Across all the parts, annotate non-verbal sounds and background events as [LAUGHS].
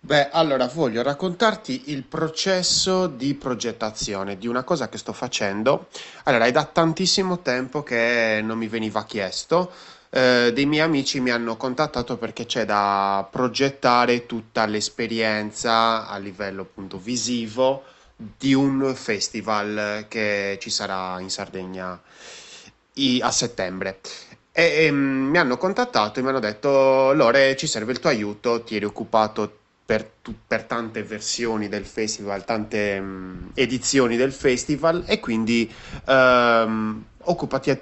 Beh, allora voglio raccontarti il processo di progettazione di una cosa che sto facendo. Allora, è da tantissimo tempo che non mi veniva chiesto. Eh, dei miei amici mi hanno contattato perché c'è da progettare tutta l'esperienza a livello appunto visivo di un festival che ci sarà in Sardegna i- a settembre. E, e, mm, mi hanno contattato e mi hanno detto: Lore, ci serve il tuo aiuto, ti eri occupato per, per tante versioni del festival, tante mm, edizioni del festival, e quindi ehm, occupati a-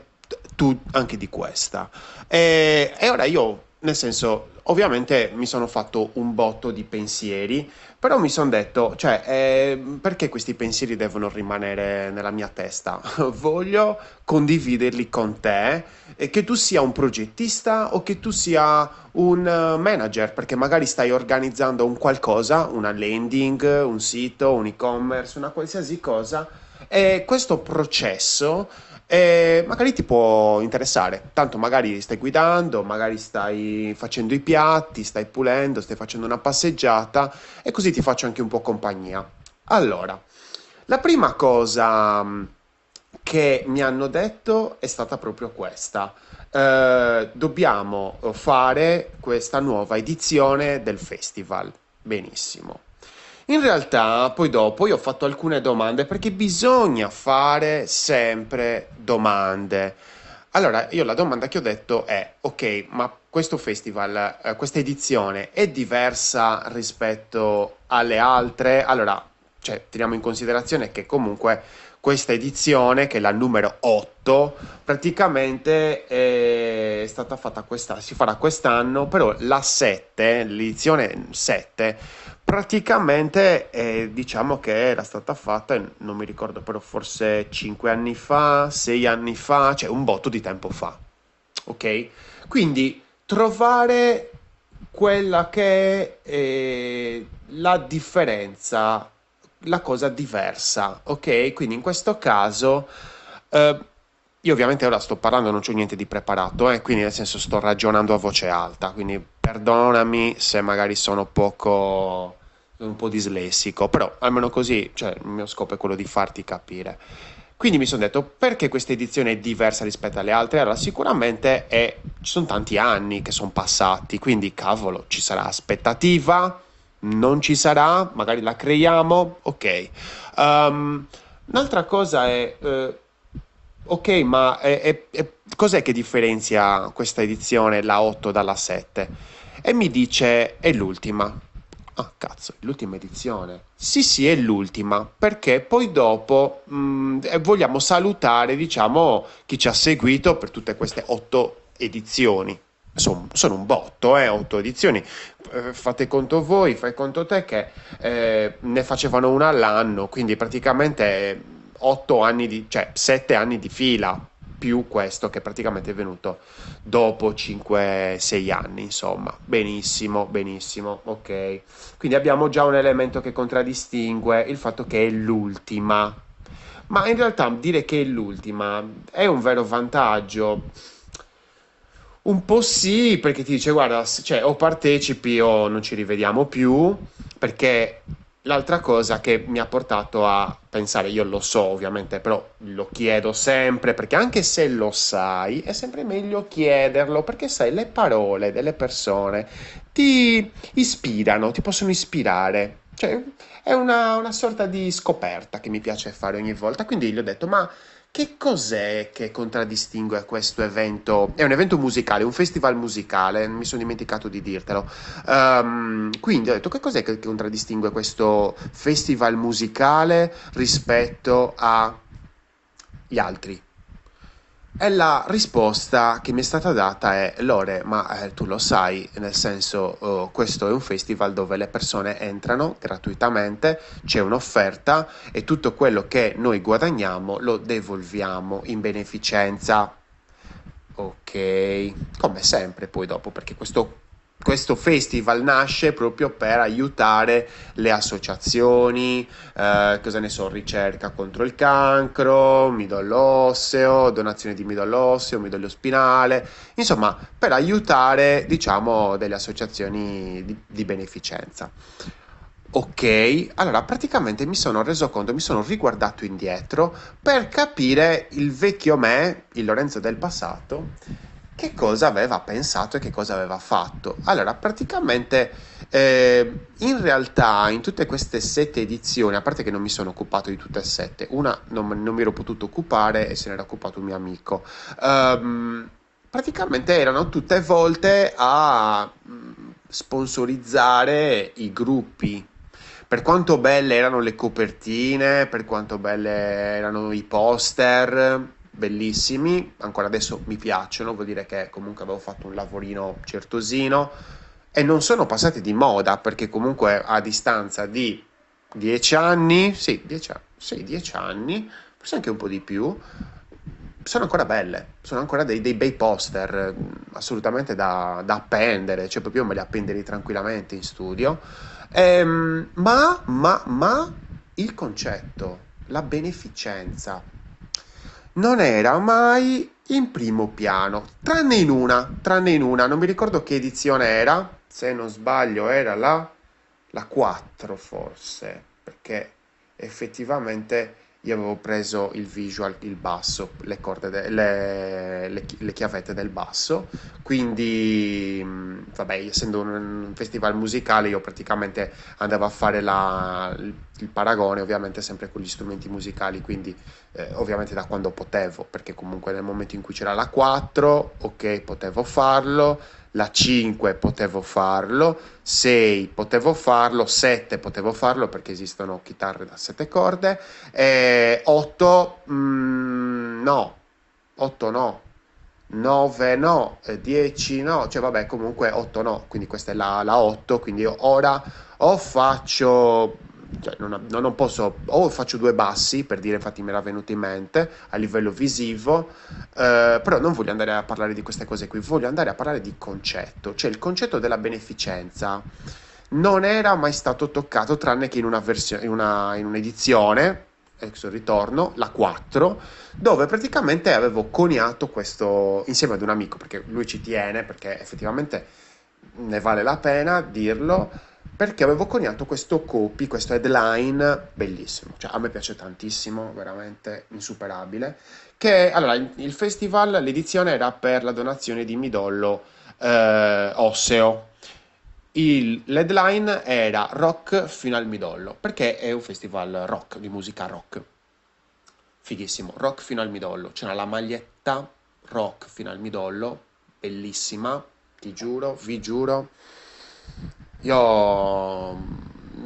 tu anche di questa. E, e ora io, nel senso, ovviamente mi sono fatto un botto di pensieri, però mi sono detto, cioè, eh, perché questi pensieri devono rimanere nella mia testa? [LAUGHS] Voglio condividerli con te, che tu sia un progettista o che tu sia un eh, manager, perché magari stai organizzando un qualcosa, una landing, un sito, un e-commerce, una qualsiasi cosa, e questo processo e magari ti può interessare, tanto magari stai guidando, magari stai facendo i piatti, stai pulendo, stai facendo una passeggiata e così ti faccio anche un po' compagnia. Allora, la prima cosa mh, che mi hanno detto è stata proprio questa. Eh, dobbiamo fare questa nuova edizione del festival. Benissimo. In realtà, poi dopo io ho fatto alcune domande perché bisogna fare sempre domande. Allora, io la domanda che ho detto è, ok, ma questo festival, eh, questa edizione è diversa rispetto alle altre? Allora, cioè, teniamo in considerazione che comunque questa edizione, che è la numero 8, praticamente è stata fatta questa, si farà quest'anno, però la 7, l'edizione 7, praticamente eh, diciamo che era stata fatta, non mi ricordo, però forse 5 anni fa, 6 anni fa, cioè un botto di tempo fa, ok? Quindi trovare quella che è eh, la differenza la cosa diversa, ok? Quindi in questo caso, eh, io ovviamente ora sto parlando, non c'ho niente di preparato, eh, quindi nel senso sto ragionando a voce alta, quindi perdonami se magari sono poco, un po' dislessico, però almeno così, cioè, il mio scopo è quello di farti capire. Quindi mi sono detto perché questa edizione è diversa rispetto alle altre? Allora, sicuramente è, ci sono tanti anni che sono passati, quindi cavolo, ci sarà aspettativa, non ci sarà, magari la creiamo, ok. Um, un'altra cosa è, eh, ok, ma è, è- cos'è che differenzia questa edizione, la 8 dalla 7? E mi dice, è l'ultima. Ah, cazzo, è l'ultima edizione. Sì, sì, è l'ultima, perché poi dopo mh, eh, vogliamo salutare, diciamo, chi ci ha seguito per tutte queste otto edizioni. Sono, sono un botto, eh, otto edizioni. Eh, fate conto voi, fai conto te che eh, ne facevano una all'anno, quindi praticamente otto anni di, cioè sette anni di fila, più questo che praticamente è venuto dopo 5-6 anni, insomma. Benissimo, benissimo, ok. Quindi abbiamo già un elemento che contraddistingue il fatto che è l'ultima. Ma in realtà dire che è l'ultima è un vero vantaggio. Un po' sì, perché ti dice, guarda, cioè, o partecipi o non ci rivediamo più, perché l'altra cosa che mi ha portato a pensare, io lo so ovviamente, però lo chiedo sempre, perché anche se lo sai, è sempre meglio chiederlo, perché sai, le parole delle persone ti ispirano, ti possono ispirare. Cioè, è una, una sorta di scoperta che mi piace fare ogni volta. Quindi gli ho detto, ma che cos'è che contraddistingue questo evento? È un evento musicale, un festival musicale, mi sono dimenticato di dirtelo. Ehm, quindi ho detto, che cos'è che contraddistingue questo festival musicale rispetto agli altri? E la risposta che mi è stata data è: Lore, ma eh, tu lo sai, nel senso, oh, questo è un festival dove le persone entrano gratuitamente, c'è un'offerta e tutto quello che noi guadagniamo lo devolviamo in beneficenza. Ok, come sempre, poi dopo, perché questo questo festival nasce proprio per aiutare le associazioni, eh, cosa ne so, ricerca contro il cancro, midollo osseo, donazione di midollo osseo, midollo spinale, insomma, per aiutare, diciamo, delle associazioni di, di beneficenza. Ok, allora praticamente mi sono reso conto, mi sono riguardato indietro per capire il vecchio me, il Lorenzo del passato, che cosa aveva pensato e che cosa aveva fatto. Allora, praticamente, eh, in realtà, in tutte queste sette edizioni, a parte che non mi sono occupato di tutte e sette, una non, non mi ero potuto occupare e se ne era occupato un mio amico. Um, praticamente erano tutte volte a mm, sponsorizzare i gruppi per quanto belle erano le copertine, per quanto belle erano i poster, bellissimi, ancora adesso mi piacciono, vuol dire che comunque avevo fatto un lavorino certosino e non sono passati di moda perché comunque a distanza di dieci anni, sì, dieci, sì, dieci anni, forse anche un po' di più, sono ancora belle, sono ancora dei, dei bei poster assolutamente da, da, appendere, cioè proprio me li appenderei tranquillamente in studio. Ehm, ma, ma, ma il concetto, la beneficenza, non era mai in primo piano, tranne in una, tranne in una, non mi ricordo che edizione era, se non sbaglio era la, la 4 forse, perché effettivamente io avevo preso il visual, il basso, le, corde de, le, le, le, chiavette del basso, quindi mm, vabbè, essendo un festival musicale io praticamente andavo a fare la, il, il, paragone ovviamente sempre con gli strumenti musicali, quindi eh, ovviamente da quando potevo, perché comunque nel momento in cui c'era la 4, ok, potevo farlo, la 5 potevo farlo, 6 potevo farlo, 7 potevo farlo perché esistono chitarre da 7 corde, e 8 mm, no, 8 no, 9 no, 10 no, cioè vabbè comunque 8 no, quindi questa è la, la 8, quindi ora o faccio cioè non, non, posso, o faccio due bassi per dire, infatti mi era venuto in mente a livello visivo, eh, però non voglio andare a parlare di queste cose qui, voglio andare a parlare di concetto, cioè il concetto della beneficenza non era mai stato toccato tranne che in una versione, in, una, in un'edizione, ex ritorno, la 4, dove praticamente avevo coniato questo insieme ad un amico, perché lui ci tiene, perché effettivamente ne vale la pena dirlo perché avevo coniato questo copy, questo headline bellissimo, cioè a me piace tantissimo, veramente insuperabile, che allora il festival, l'edizione era per la donazione di midollo eh, osseo, il headline era rock fino al midollo, perché è un festival rock, di musica rock, fighissimo, rock fino al midollo, c'era la maglietta rock fino al midollo, bellissima, ti giuro, vi giuro, io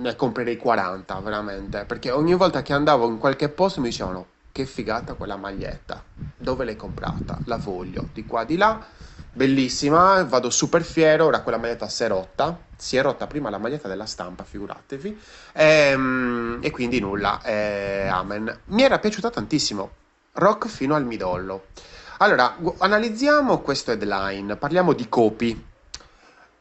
ne comprerei 40 veramente, perché ogni volta che andavo in qualche posto mi dicevano che figata quella maglietta, dove l'hai comprata? La voglio, di qua, di là, bellissima, vado super fiero, ora quella maglietta si è rotta, si è rotta prima la maglietta della stampa, figuratevi, e, ehm, e quindi nulla, e, amen. Mi era piaciuta tantissimo, rock fino al midollo. Allora, analizziamo questo headline, parliamo di copy,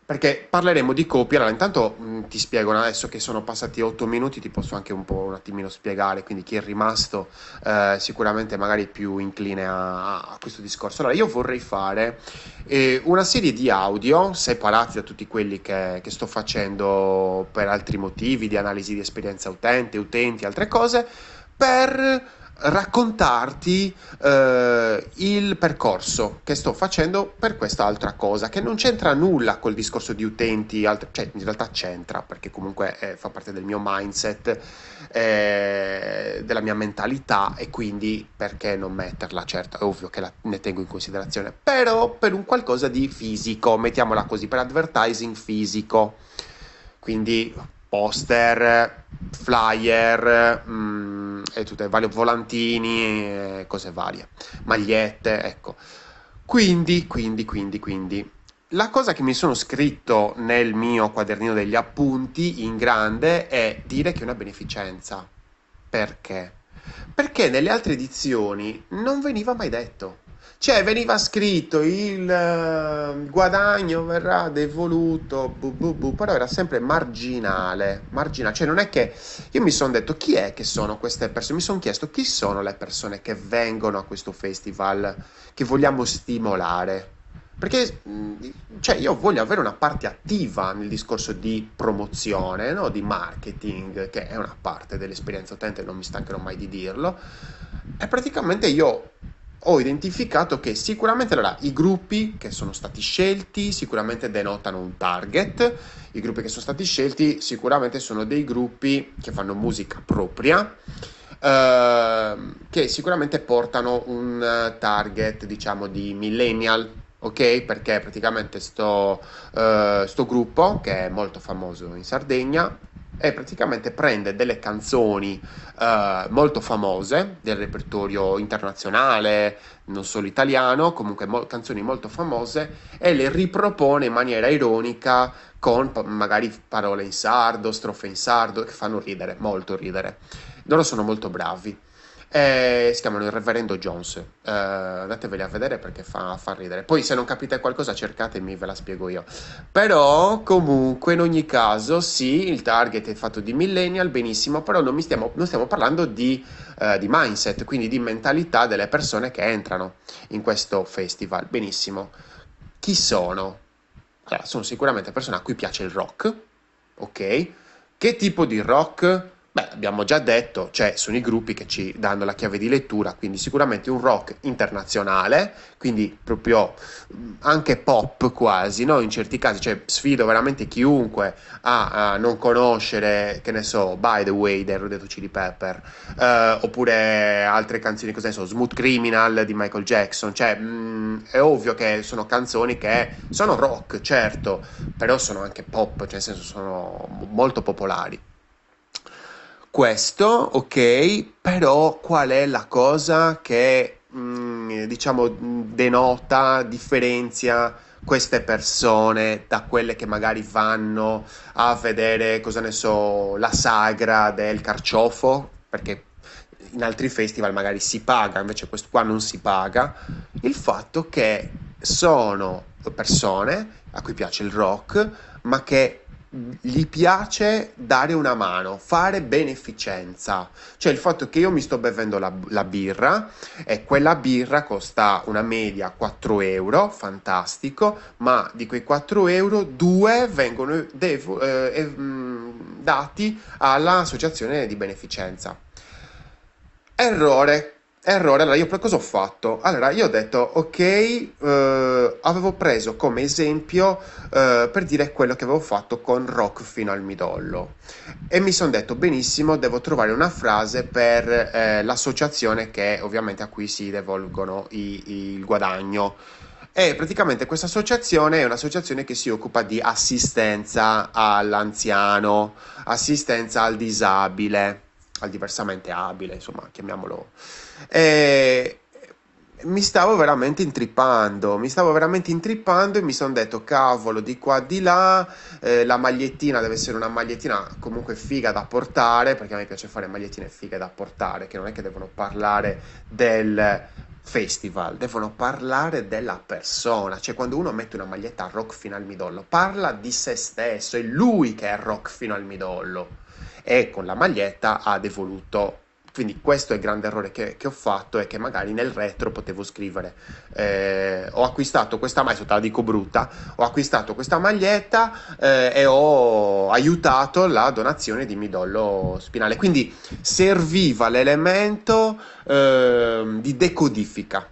perché parleremo di copia. Allora, intanto mh, mm, ti spiego adesso che sono passati 8 minuti, ti posso anche un po' un attimino spiegare, quindi chi è rimasto eh, sicuramente magari più incline a, a, questo discorso. Allora, io vorrei fare eh, una serie di audio separati da tutti quelli che, che sto facendo per altri motivi, di analisi di esperienza utente, utenti, altre cose, per raccontarti eh, il percorso che sto facendo per questa altra cosa che non c'entra nulla col discorso di utenti, alt- cioè in realtà c'entra perché comunque eh, fa parte del mio mindset, eh, della mia mentalità e quindi perché non metterla? Certo, è ovvio che la, ne tengo in considerazione, però per un qualcosa di fisico, mettiamola così, per advertising fisico. Quindi poster, flyer mh, mm, e tutte varie volantini cose varie, magliette, ecco. Quindi, quindi, quindi, quindi la cosa che mi sono scritto nel mio quadernino degli appunti in grande è dire che è una beneficenza. Perché? Perché nelle altre edizioni non veniva mai detto. Cioè, veniva scritto il eh, guadagno verrà devoluto, bu, bu, bu, però era sempre marginale, marginale. Cioè, non è che io mi sono detto chi è che sono queste persone? Mi sono chiesto chi sono le persone che vengono a questo festival che vogliamo stimolare. Perché cioè, io voglio avere una parte attiva nel discorso di promozione, no? di marketing, che è una parte dell'esperienza utente, non mi stancherò mai di dirlo. E praticamente io ho identificato che sicuramente allora, i gruppi che sono stati scelti sicuramente denotano un target, i gruppi che sono stati scelti sicuramente sono dei gruppi che fanno musica propria, eh, che sicuramente portano un target diciamo di millennial, ok? Perché praticamente sto, uh, sto gruppo, che è molto famoso in Sardegna, e praticamente prende delle canzoni uh, molto famose del repertorio internazionale, non solo italiano, comunque mo- canzoni molto famose, e le ripropone in maniera ironica con magari parole in sardo, strofe in sardo, che fanno ridere, molto ridere. Loro sono molto bravi. Eh, si chiamano il Reverendo Jones. Eh, andateveli a vedere perché fa, fa ridere. Poi, se non capite qualcosa, cercatemi, ve la spiego io. Però, comunque, in ogni caso, sì, il target è fatto di millennial, benissimo, però non, stiamo, non stiamo parlando di, eh, di mindset, quindi di mentalità delle persone che entrano in questo festival. Benissimo. Chi sono? Allora, sono sicuramente persone a cui piace il rock, ok? Che tipo di rock? Beh, abbiamo già detto, cioè sono i gruppi che ci danno la chiave di lettura, quindi sicuramente un rock internazionale, quindi proprio anche pop quasi, no? In certi casi, cioè sfido veramente chiunque a, a non conoscere, che ne so, By the Way Red Hot Chili Pepper, eh, oppure altre canzoni, cosa ne so, Smooth Criminal di Michael Jackson, cioè mh, è ovvio che sono canzoni che sono rock, certo, però sono anche pop, cioè nel senso sono molto popolari. Questo, ok, però qual è la cosa che mm, diciamo denota, differenzia queste persone da quelle che magari vanno a vedere, cosa ne so, la sagra del carciofo, perché in altri festival magari si paga, invece questo qua non si paga, il fatto che sono persone a cui piace il rock, ma che gli piace dare una mano, fare beneficenza. Cioè il fatto che io mi sto bevendo la, la birra e quella birra costa una media 4 euro, fantastico, ma di quei 4 euro 2 vengono devo, eh, eh, dati all'associazione di beneficenza. Errore Errore, allora io poi cosa ho fatto? Allora io ho detto ok, eh, avevo preso come esempio eh, per dire quello che avevo fatto con rock fino al midollo e mi sono detto benissimo, devo trovare una frase per eh, l'associazione che ovviamente a cui si devolgono i, il guadagno. E praticamente questa associazione è un'associazione che si occupa di assistenza all'anziano, assistenza al disabile, al diversamente abile, insomma, chiamiamolo. E mi stavo veramente intrippando, mi stavo veramente intrippando e mi sono detto cavolo di qua di là, eh, la magliettina deve essere una magliettina comunque figa da portare, perché a me piace fare magliettine fighe da portare, che non è che devono parlare del festival, devono parlare della persona, cioè quando uno mette una maglietta rock fino al midollo, parla di se stesso, è lui che è rock fino al midollo e con la maglietta ha devoluto quindi questo è il grande errore che, che, ho fatto e che magari nel retro potevo scrivere. Eh, ho acquistato questa maglietta, la dico brutta, ho acquistato questa maglietta eh, e ho aiutato la donazione di midollo spinale. Quindi serviva l'elemento eh, di decodifica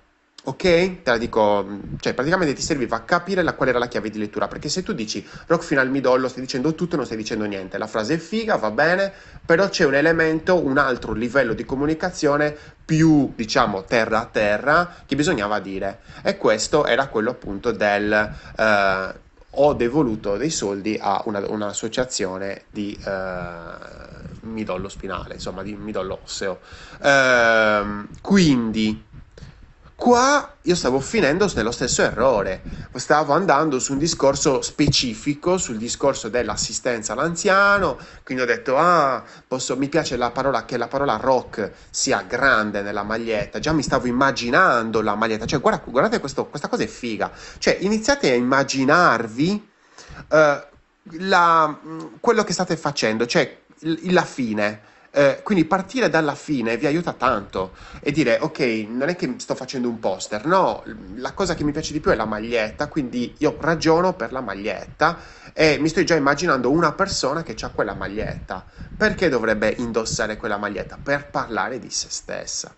ok? Te la dico, cioè praticamente ti serviva a capire la, qual era la chiave di lettura, perché se tu dici rock fino al midollo stai dicendo tutto non stai dicendo niente, la frase è figa, va bene, però c'è un elemento, un altro livello di comunicazione più, diciamo, terra a terra che bisognava dire e questo era quello appunto del... Eh, ho devoluto dei soldi a una, un'associazione di eh, midollo spinale, insomma di midollo osseo. Eh, quindi Qua io stavo finendo nello stesso errore, stavo andando su un discorso specifico, sul discorso dell'assistenza all'anziano, quindi ho detto, ah, posso, mi piace la parola, che la parola rock sia grande nella maglietta, già mi stavo immaginando la maglietta, cioè guarda, guardate questo, questa cosa è figa, cioè iniziate a immaginarvi uh, la, quello che state facendo, cioè la fine eh, quindi partire dalla fine vi aiuta tanto e dire ok, non è che sto facendo un poster, no, la cosa che mi piace di più è la maglietta, quindi io ragiono per la maglietta e mi sto già immaginando una persona che ha quella maglietta. Perché dovrebbe indossare quella maglietta? Per parlare di se stessa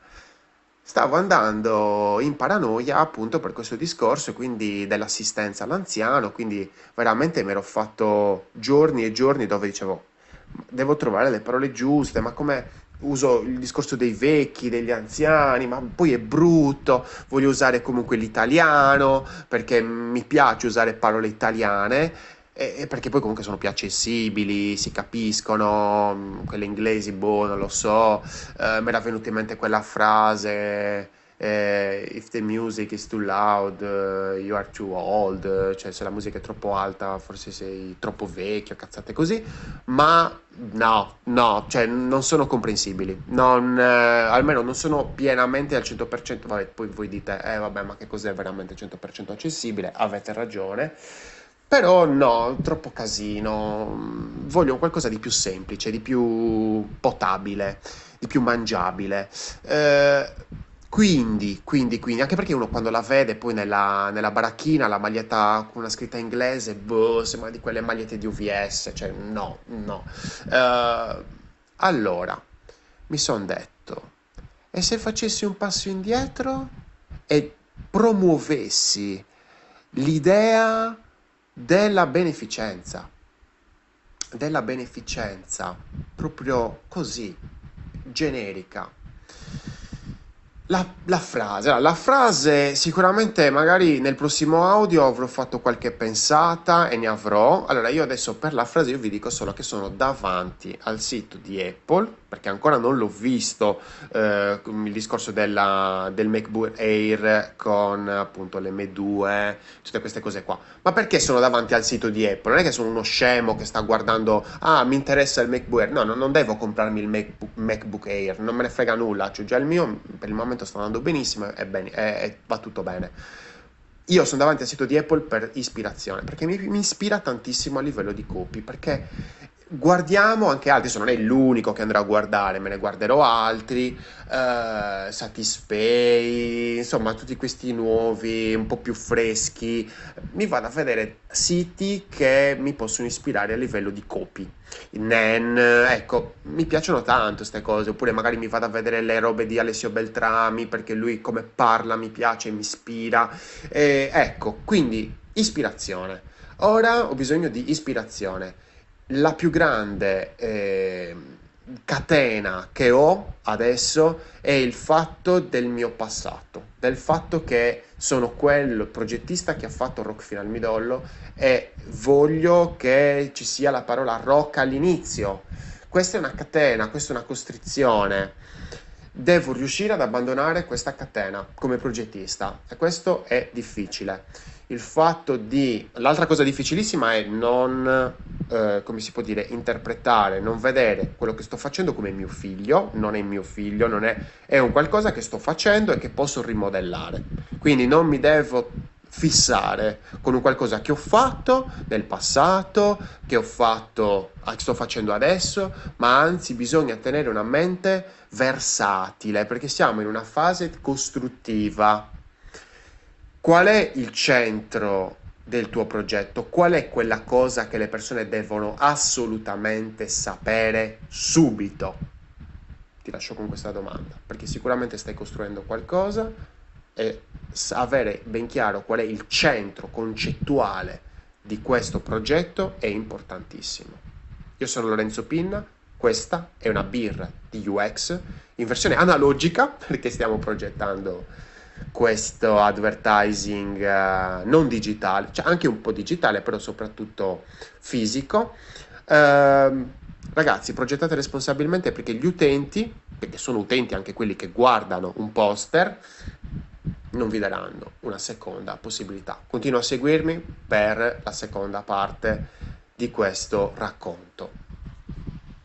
stavo andando in paranoia appunto per questo discorso, quindi dell'assistenza all'anziano, quindi veramente mi ero fatto giorni e giorni dove dicevo devo trovare le parole giuste, ma come uso il discorso dei vecchi, degli anziani, ma poi è brutto, voglio usare comunque l'italiano perché mi piace usare parole italiane e, perché poi comunque sono più accessibili, si capiscono, quelle inglesi, boh, non lo so, eh, mi era venuta in mente quella frase if the music is too loud, uh, you are too old, cioè se la musica è troppo alta forse sei troppo vecchio, cazzate così, ma no, no, cioè non sono comprensibili, non, eh, almeno non sono pienamente al 100%, vabbè, poi voi dite, eh vabbè, ma che cos'è veramente 100% accessibile? Avete ragione. Però no, troppo casino. Voglio qualcosa di più semplice, di più potabile, di più mangiabile. Eh, quindi, quindi, quindi, anche perché uno quando la vede poi nella, nella baracchina, la maglietta con una scritta inglese, boh, sembra di quelle magliette di UVS, cioè no, no. Uh, allora, mi sono detto, e se facessi un passo indietro e promuovessi l'idea della beneficenza, della beneficenza, proprio così, generica la, la frase, la frase sicuramente magari nel prossimo audio avrò fatto qualche pensata e ne avrò. Allora io adesso per la frase vi dico solo che sono davanti al sito di Apple perché ancora non l'ho visto eh, il discorso della, del MacBook Air con appunto l'M2, tutte queste cose qua. Ma perché sono davanti al sito di Apple? Non è che sono uno scemo che sta guardando, ah mi interessa il MacBook Air, no, no non devo comprarmi il MacBook, MacBook Air, non me ne frega nulla, cioè già il mio per il momento sta andando benissimo e, bene, e, e va tutto bene. Io sono davanti al sito di Apple per ispirazione, perché mi, mi ispira tantissimo a livello di copy, perché guardiamo anche altri, adesso non è l'unico che andrò a guardare, me ne guarderò altri, uh, Satispay, insomma tutti questi nuovi, un po' più freschi, mi vado a vedere siti che mi possono ispirare a livello di copy. NEN, ecco, mi piacciono tanto queste cose, oppure magari mi vado a vedere le robe di Alessio Beltrami perché lui come parla mi piace, mi ispira, e, ecco, quindi ispirazione. Ora ho bisogno di ispirazione la più grande eh, catena che ho adesso è il fatto del mio passato, del fatto che sono quel progettista che ha fatto Rock fino al midollo e voglio che ci sia la parola rock all'inizio. Questa è una catena, questa è una costrizione. Devo riuscire ad abbandonare questa catena come progettista e questo è difficile il fatto di... L'altra cosa difficilissima è non, eh, come si può dire, interpretare, non vedere quello che sto facendo come mio figlio, non è mio figlio, non è, è un qualcosa che sto facendo e che posso rimodellare. Quindi non mi devo fissare con un qualcosa che ho fatto nel passato, che ho fatto, che sto facendo adesso, ma anzi bisogna tenere una mente versatile perché siamo in una fase costruttiva Qual è il centro del tuo progetto? Qual è quella cosa che le persone devono assolutamente sapere subito? Ti lascio con questa domanda, perché sicuramente stai costruendo qualcosa e avere ben chiaro qual è il centro concettuale di questo progetto è importantissimo. Io sono Lorenzo Pinna, questa è una birra di UX in versione analogica [LAUGHS] perché stiamo progettando questo advertising uh, non digitale, cioè anche un po' digitale, però soprattutto fisico. Uh, ragazzi, progettate responsabilmente perché gli utenti, perché sono utenti anche quelli che guardano un poster, non vi daranno una seconda possibilità. Continua a seguirmi per la seconda parte di questo racconto.